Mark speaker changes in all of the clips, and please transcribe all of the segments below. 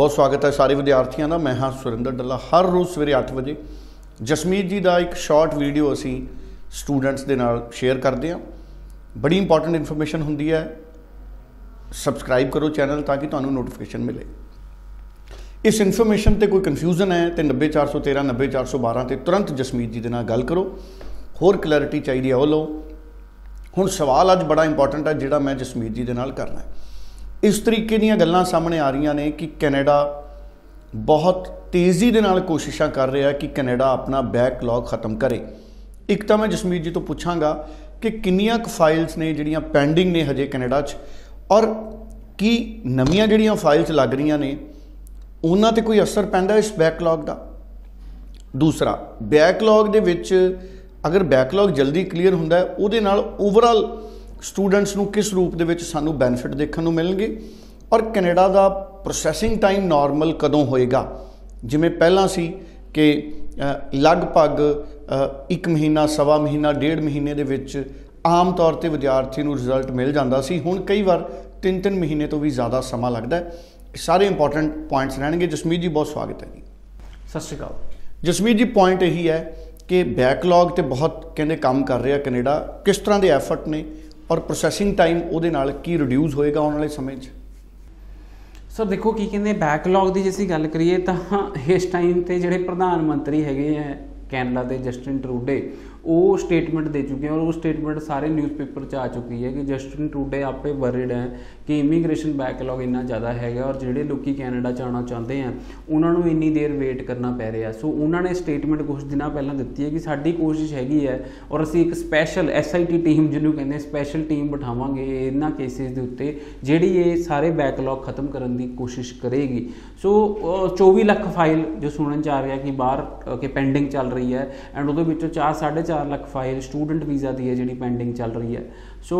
Speaker 1: ਬਹੁਤ ਸਵਾਗਤ ਹੈ ਸਾਰੇ ਵਿਦਿਆਰਥੀਆਂ ਦਾ। ਮੈਂ ਹਾਂ ਸੁਰਿੰਦਰ ਡੱਲਾ। ਹਰ ਰੋਜ਼ ਸਵੇਰੇ 8 ਵਜੇ ਜਸਮੀਤ ਜੀ ਦਾ ਇੱਕ ਸ਼ਾਰਟ ਵੀਡੀਓ ਅਸੀਂ ਸਟੂਡੈਂਟਸ ਦੇ ਨਾਲ ਸ਼ੇਅਰ ਕਰਦੇ ਹਾਂ। ਬੜੀ ਇੰਪੋਰਟੈਂਟ ਇਨਫੋਰਮੇਸ਼ਨ ਹੁੰਦੀ ਹੈ। ਸਬਸਕ੍ਰਾਈਬ ਕਰੋ ਚੈਨਲ ਤਾਂ ਕਿ ਤੁਹਾਨੂੰ ਨੋਟੀਫਿਕੇਸ਼ਨ ਮਿਲੇ। ਇਸ ਇਨਫੋਰਮੇਸ਼ਨ ਤੇ ਕੋਈ ਕਨਫਿਊਜ਼ਨ ਹੈ ਤੇ 90413 90412 ਤੇ ਤੁਰੰਤ ਜਸਮੀਤ ਜੀ ਦੇ ਨਾਲ ਗੱਲ ਕਰੋ। ਹੋਰ ਕਲੈਰਿਟੀ ਚਾਹੀਦੀ ਹੈ ਉਹ ਲਓ। ਹੁਣ ਸਵਾਲ ਅੱਜ ਬੜਾ ਇੰਪੋਰਟੈਂਟ ਹੈ ਜਿਹੜਾ ਮੈਂ ਜਸਮੀਤ ਜੀ ਦੇ ਨਾਲ ਕਰਨਾ ਹੈ। ਇਸ ਤਰੀਕੇ ਦੀਆਂ ਗੱਲਾਂ ਸਾਹਮਣੇ ਆ ਰਹੀਆਂ ਨੇ ਕਿ ਕੈਨੇਡਾ ਬਹੁਤ ਤੇਜ਼ੀ ਦੇ ਨਾਲ ਕੋਸ਼ਿਸ਼ਾਂ ਕਰ ਰਿਹਾ ਕਿ ਕੈਨੇਡਾ ਆਪਣਾ ਬੈਕਲੌਗ ਖਤਮ ਕਰੇ। ਇੱਕ ਤਾਂ ਮੈਂ ਜਸਮੀਤ ਜੀ ਤੋਂ ਪੁੱਛਾਂਗਾ ਕਿ ਕਿੰਨੀਆਂ ਕੁ ਫਾਈਲਸ ਨੇ ਜਿਹੜੀਆਂ ਪੈਂਡਿੰਗ ਨੇ ਹਜੇ ਕੈਨੇਡਾ 'ਚ ਔਰ ਕੀ ਨਵੀਆਂ ਜਿਹੜੀਆਂ ਫਾਈਲਸ ਲੱਗ ਰਹੀਆਂ ਨੇ, ਉਹਨਾਂ ਤੇ ਕੋਈ ਅਸਰ ਪੈਂਦਾ ਇਸ ਬੈਕਲੌਗ ਦਾ? ਦੂਸਰਾ ਬੈਕਲੌਗ ਦੇ ਵਿੱਚ ਅਗਰ ਬੈਕਲੌਗ ਜਲਦੀ ਕਲੀਅਰ ਹੁੰਦਾ ਹੈ, ਉਹਦੇ ਨਾਲ ਓਵਰਆਲ ਸਟੂਡੈਂਟਸ ਨੂੰ ਕਿਸ ਰੂਪ ਦੇ ਵਿੱਚ ਸਾਨੂੰ ਬੈਨੀਫਿਟ ਦੇਖਣ ਨੂੰ ਮਿਲਣਗੇ ਔਰ ਕੈਨੇਡਾ ਦਾ ਪ੍ਰੋਸੈਸਿੰਗ ਟਾਈਮ ਨਾਰਮਲ ਕਦੋਂ ਹੋਏਗਾ? ਜਿਵੇਂ ਪਹਿਲਾਂ ਸੀ ਕਿ ਲਗਭਗ 1 ਮਹੀਨਾ ਸਵਾ ਮਹੀਨਾ ਡੇਢ ਮਹੀਨੇ ਦੇ ਵਿੱਚ ਆਮ ਤੌਰ ਤੇ ਵਿਦਿਆਰਥੀ ਨੂੰ ਰਿਜ਼ਲਟ ਮਿਲ ਜਾਂਦਾ ਸੀ। ਹੁਣ ਕਈ ਵਾਰ 3-3 ਮਹੀਨੇ ਤੋਂ ਵੀ ਜ਼ਿਆਦਾ ਸਮਾਂ ਲੱਗਦਾ ਹੈ। ਸਾਰੇ ਇੰਪੋਰਟੈਂਟ ਪੁਆਇੰਟਸ ਰਹਿਣਗੇ। ਜਸਮੀਤ ਜੀ ਬਹੁਤ ਸਵਾਗਤ ਹੈ ਜੀ।
Speaker 2: ਸਤਿ ਸ਼੍ਰੀ ਅਕਾਲ।
Speaker 1: ਜਸਮੀਤ ਜੀ ਪੁਆਇੰਟ ਇਹੀ ਹੈ ਕਿ ਬੈਕਲੌਗ ਤੇ ਬਹੁਤ ਕਹਿੰਦੇ ਕੰਮ ਕਰ ਰਿਹਾ ਕੈਨੇਡਾ। ਕਿਸ ਤਰ੍ਹਾਂ ਦੇ ਐਫਰਟ ਨੇ? ਔਰ ਪ੍ਰੋਸੈਸਿੰਗ ਟਾਈਮ ਉਹਦੇ ਨਾਲ ਕੀ ਰਿਡਿਊਸ ਹੋਏਗਾ ਆਉਣ ਵਾਲੇ ਸਮੇਂ 'ਚ?
Speaker 2: ਸਰ, ਦੇਖੋ ਕੀ ਕਹਿੰਦੇ ਬੈਕਲੌਗ ਦੀ ਜੇ ਅਸੀਂ ਗੱਲ ਕਰੀਏ ਤਾਂ ਇਸ ਟਾਈਮ ਤੇ ਜਿਹੜੇ ਪ੍ਰਧਾਨ ਮੰਤਰੀ ਹੈਗੇ ਆ ਕੈਨੇਡਾ ਦੇ ਜਸਟਿਨ ਟਰੂਡੇ ਉਹ ਸਟੇਟਮੈਂਟ ਦੇ ਚੁੱਕੇ ਹਨ ਔਰ ਉਹ ਸਟੇਟਮੈਂਟ ਸਾਰੇ ਨਿਊਜ਼ਪੇਪਰ 'ਚ ਆ ਚੁੱਕੀ ਹੈ ਕਿ ਜਸਟਿਨ ਟਰੂਡੇ ਆਪੇ ਵਰਿਡ ਹੈ ਕਿ ਇਮੀਗ੍ਰੇਸ਼ਨ ਬੈਕਲੌਗ ਇੰਨਾ ਜ਼ਿਆਦਾ ਹੈਗਾ ਔਰ ਜਿਹੜੇ ਲੋਕੀ ਕੈਨੇਡਾ 'ਚ ਆਉਣਾ ਚਾਹੁੰਦੇ ਆ ਉਹਨਾਂ ਨੂੰ ਇੰਨੀ ਦੇਰ ਵੇਟ ਕਰਨਾ ਪੈ ਰਿਹਾ। ਸੋ ਉਹਨਾਂ ਨੇ ਸਟੇਟਮੈਂਟ ਕੁਝ ਦਿਨਾਂ ਪਹਿਲਾਂ ਦਿੱਤੀ ਹੈ ਕਿ ਸਾਡੀ ਕੋਸ਼ਿਸ਼ ਹੈਗੀ ਹੈ ਔਰ ਅਸੀਂ ਇੱਕ ਸਪੈਸ਼ਲ ਐਸਆਈਟੀ ਟੀਮ ਜਿਹਨੂੰ ਕਹਿੰਦੇ ਸਪੈਸ਼ਲ ਟੀਮ ਬਿਠਾਵਾਂਗੇ ਇਹਨਾਂ ਕੇਸਿਸ ਦੇ ਉੱਤੇ ਜਿਹੜੀ ਇਹ ਸਾਰੇ ਬੈਕਲੌਗ ਖਤਮ ਕਰਨ ਦੀ ਕੋਸ਼ਿਸ਼ ਕਰੇਗੀ। ਸੋ ਅਹ, 24 ਲੱਖ ਫਾਈਲ ਜੋ ਸੁਣਨ ਚ ਆ ਰਿਹਾ ਕਿ ਬਾਹਰ ਅਹ, ਕਿ ਪੈਂਡਿੰਗ ਚੱਲ ਰਹੀ ਹੈ ਐਂਡ ਉਹਦੇ ਵਿੱਚੋਂ 4 4.5 ਲੱਖ ਫਾਈਲ ਸਟੂਡੈਂਟ ਵੀਜ਼ਾ ਦੀ ਹੈ ਜਿਹੜੀ ਪੈਂਡਿੰਗ ਚੱਲ ਰਹੀ ਹੈ। ਸੋ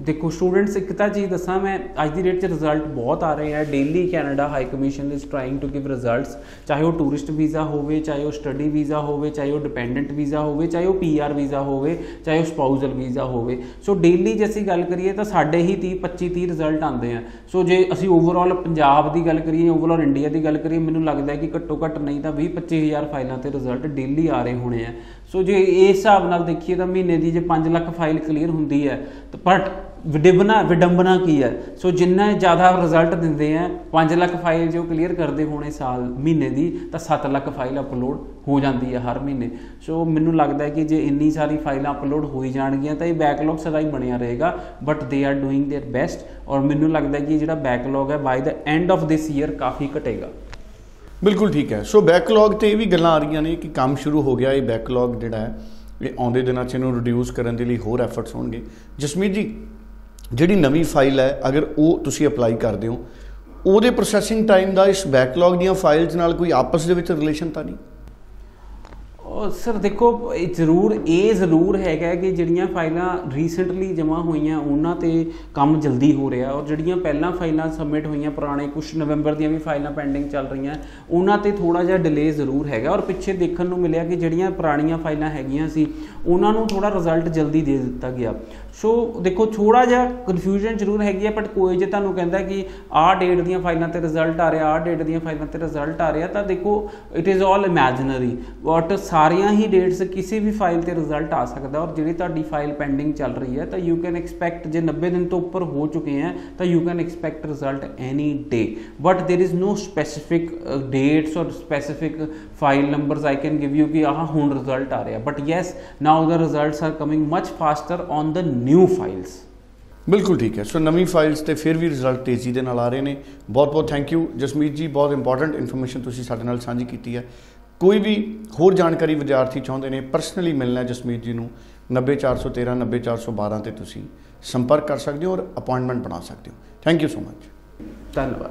Speaker 2: ਦੇਖੋ ਸਟੂਡੈਂਟਸ ਇੱਕ ਤਾਂ ਚੀਜ਼ ਦੱਸਾਂ ਮੈਂ, ਅੱਜ ਦੀ ਡੇਟ 'ਚ ਰਿਜ਼ਲਟ ਬਹੁਤ ਆ ਰਹੇ ਆ। Daily Canada high commission is trying to give results ਚਾਹੇ ਉਹ ਟੂਰਿਸਟ ਵੀਜ਼ਾ ਹੋਵੇ, ਚਾਹੇ ਉਹ ਸਟੱਡੀ ਵੀਜ਼ਾ ਹੋਵੇ, ਚਾਹੇ ਉਹ ਡਿਪੈਂਡੈਂਟ ਵੀਜ਼ਾ ਹੋਵੇ, ਚਾਹੇ ਉਹ ਪੀਆਰ ਵੀਜ਼ਾ ਹੋਵੇ, ਚਾਹੇ ਉਹ ਸਪਾਊਸਲ ਵੀਜ਼ਾ ਹੋਵੇ। ਸੋ ਡੇਲੀ ਜੇ ਅਸੀਂ ਗੱਲ ਕਰੀਏ ਤਾਂ ਸਾਡੇ ਹੀ 30 25 30 ਰਿਜ਼ਲਟ ਆਉਂਦੇ ਆ। ਸੋ ਜੇ ਅਸੀਂ ਓਵਰਆਲ ਪੰਜਾਬ ਦੀ ਗੱਲ ਕਰੀਏ ਓਵਰਆਲ ਇੰਡੀਆ ਦੀ ਗੱਲ ਕਰੀਏ, ਮੈਨੂੰ ਲੱਗਦਾ ਹੈ ਕਿ ਘੱਟੋ ਘੱਟ ਨਹੀਂ ਤਾਂ 20 25000 ਫਾਈਲਾਂ ਤੇ ਰਿਜ਼ਲਟ ਡੇਲੀ ਆ ਰਹੇ ਹੋਣੇ ਆ। ਸੋ ਜੇ ਇਸ ਹਿਸਾਬ ਨਾਲ ਦੇਖੀਏ ਤਾਂ ਮਹੀਨੇ ਦੀ ਜੇ 5 ਲੱਖ ਫਾਈਲ ਕਲੀਅਰ ਹੁੰਦੀ ਹੈ ਤਾਂ ਬਟ ਵਿਡੰਬਨਾ ਵਿਡੰਬਨਾ ਕੀ ਹੈ ਸੋ ਜਿੰਨਾ ਜ਼ਿਆਦਾ ਰਿਜ਼ਲਟ ਦਿੰਦੇ ਆ 5 ਲੱਖ ਫਾਈਲ ਜੋ ਕਲੀਅਰ ਕਰਦੇ ਹੋਣੇ ਸਾਲ ਮਹੀਨੇ ਦੀ ਤਾਂ 7 ਲੱਖ ਫਾਈਲ ਅਪਲੋਡ ਹੋ ਜਾਂਦੀ ਹੈ ਹਰ ਮਹੀਨੇ ਸੋ ਮੈਨੂੰ ਲੱਗਦਾ ਹੈ ਕਿ ਜੇ ਇੰਨੀ ਸਾਰੀ ਫਾਈਲਾਂ ਅਪਲੋਡ ਹੋਈ ਜਾਣਗੀਆਂ ਤਾਂ ਇਹ ਬੈਕਲੌਗ ਸਦਾ ਹੀ ਬਣਿਆ ਰਹੇਗਾ but they are doing there best ਔਰ ਮੈਨੂੰ ਲੱਗਦਾ ਹੈ ਕਿ ਜਿਹੜਾ ਬੈਕਲੌਗ ਹੈ by the end of this year ਕਾਫੀ ਘਟੇਗਾ
Speaker 1: ਬਿਲਕੁਲ ਠੀਕ ਹੈ ਸੋ ਬੈਕਲੌਗ ਤੇ ਇਹ ਵੀ ਗੱਲਾਂ ਆ ਰਹੀਆਂ ਨੇ ਕਿ ਕੰਮ ਸ਼ੁਰੂ ਹੋ ਗਿਆ ਇਹ ਬੈਕਲੌਗ ਜਿਹੜਾ ਹੈ ਇਹ ਆਉਂਦੇ ਦਿਨਾਂ 'ਚ ਇਹਨੂੰ ਰਿਡਿਊਸ ਕਰਨ ਦੇ ਲਈ ਹੋਰ ਐਫਰਟਸ ਹੋਣਗੇ। ਜਸਮੀਤ ਜੀ, ਜਿਹੜੀ ਨਵੀਂ ਫਾਈਲ ਹੈ, ਅਗਰ ਉਹ ਤੁਸੀਂ ਅਪਲਾਈ ਕਰਦੇ ਹੋ, ਉਹਦੇ ਪ੍ਰੋਸੈਸਿੰਗ ਟਾਈਮ ਦਾ ਇਸ ਬੈਕਲੌਗ ਦੀਆਂ ਫਾਈਲਸ ਨਾਲ ਕੋਈ ਆਪਸ ਦੇ ਵਿੱਚ ਰਿਲੇਸ਼ਨ ਤਾਂ ਨਹੀਂ?
Speaker 2: ਉਹ ਸਰ, ਦੇਖੋ, ਇਹ ਜ਼ਰੂਰ ਇਹ ਜ਼ਰੂਰ ਹੈਗਾ ਕਿ ਜਿਹੜੀਆਂ ਫਾਈਲਾਂ ਰੀਸੈਂਟਲੀ ਜਮ੍ਹਾਂ ਹੋਈਆਂ, ਉਹਨਾਂ ਤੇ ਕੰਮ ਜਲਦੀ ਹੋ ਰਿਹਾ ਔਰ ਜਿਹੜੀਆਂ ਪਹਿਲਾਂ ਫਾਈਲਾਂ ਸਬਮਿਟ ਹੋਈਆਂ, ਪੁਰਾਣੇ ਕੁਝ ਨਵੰਬਰ ਦੀਆਂ ਵੀ ਫਾਈਲਾਂ ਪੈਂਡਿੰਗ ਚੱਲ ਰਹੀਆਂ, ਉਹਨਾਂ ਤੇ ਥੋੜਾ ਜਿਹਾ ਡਿਲੇ ਜ਼ਰੂਰ ਹੈਗਾ। ਔਰ ਪਿੱਛੇ ਦੇਖਣ ਨੂੰ ਮਿਲਿਆ ਕਿ ਜਿਹੜੀਆਂ ਪੁਰਾਣੀਆਂ ਫਾਈਲਾਂ ਹੈਗੀਆਂ ਸੀ, ਉਹਨਾਂ ਨੂੰ ਥੋੜਾ ਰਿਜ਼ਲਟ ਜਲਦੀ ਦੇ ਦਿੱਤਾ ਗਿਆ। ਸੋ ਦੇਖੋ ਥੋੜਾ ਜਿਹਾ ਕਨਫਿਊਜ਼ਨ ਜ਼ਰੂਰ ਹੈਗੀ ਹੈ ਬਟ ਕੋਈ ਜੇ ਤੁਹਾਨੂੰ ਕਹਿੰਦਾ ਕਿ ਆਹ ਡੇਟ ਦੀਆਂ ਫਾਈਲਾਂ ਤੇ ਰਿਜ਼ਲਟ ਆ ਰਿਹਾ, ਆਹ ਡੇਟ ਦੀਆਂ ਫਾਈਲਾਂ ਤੇ ਰਿਜ਼ਲਟ ਆ ਰਿਹਾ, ਤਾਂ ਦੇਖੋ it is all imaginary but ਸਾਰੀਆਂ ਹੀ ਡੇਟਸ ਕਿਸੇ ਵੀ ਫਾਈਲ ਤੇ ਰਿਜ਼ਲਟ ਆ ਸਕਦਾ ਔਰ ਜਿਹੜੀ ਤੁਹਾਡੀ ਫਾਈਲ ਪੈਂਡਿੰਗ ਚੱਲ ਰਹੀ ਹੈ ਤਾਂ ਯੂ ਕੈਨ ਐਕਸਪੈਕਟ ਜੇ 90 ਦਿਨ ਤੋਂ ਉੱਪਰ ਹੋ ਚੁੱਕੇ ਹੈ ਤਾਂ you can expect result any day but there is no specific dates or specific file numbers I can give you ਕਿ ਆਹ ਹੁਣ ਰਿਜ਼ਲਟ ਆ ਰਿਹਾ but yes now the results are coming much faster on the new files
Speaker 1: ਬਿਲਕੁਲ ਠੀਕ ਹੈ ਸੋ ਨਵੀਂ files ਤੇ ਫਿਰ ਵੀ ਰਿਜ਼ਲਟ ਤੇਜ਼ੀ ਦੇ ਨਾਲ ਆ ਰਹੇ ਨੇ ਬਹੁਤ ਬਹੁਤ ਥੈਂਕ ਯੂ ਜਸਮੀਤ ਜੀ ਬਹੁਤ ਇੰਪੋਰਟੈਂਟ ਇਨਫੋਰਮੇਸ਼ਨ ਤੁਸੀਂ ਸਾਡੇ ਨਾਲ ਸਾਂਝੀ ਕੀਤੀ ਹੈ ਕੋਈ ਵੀ ਹੋਰ ਜਾਣਕਾਰੀ ਵਿਦਿਆਰਥੀ ਚਾਹੁੰਦੇ ਨੇ ਪਰਸਨਲੀ ਮਿਲਣਾ ਜਸਮੀਤ ਜੀ ਨੂੰ 90413 90412 ਤੇ ਤੁਸੀਂ ਸੰਪਰਕ ਕਰ ਸਕਦੇ ਹੋ ਔਰ ਅਪਾਇੰਟਮੈਂਟ ਬਣਾ ਸਕਦੇ ਹੋ। ਥੈਂਕ ਯੂ ਸੋ ਮਚ
Speaker 2: ਧੰਨਵਾਦ।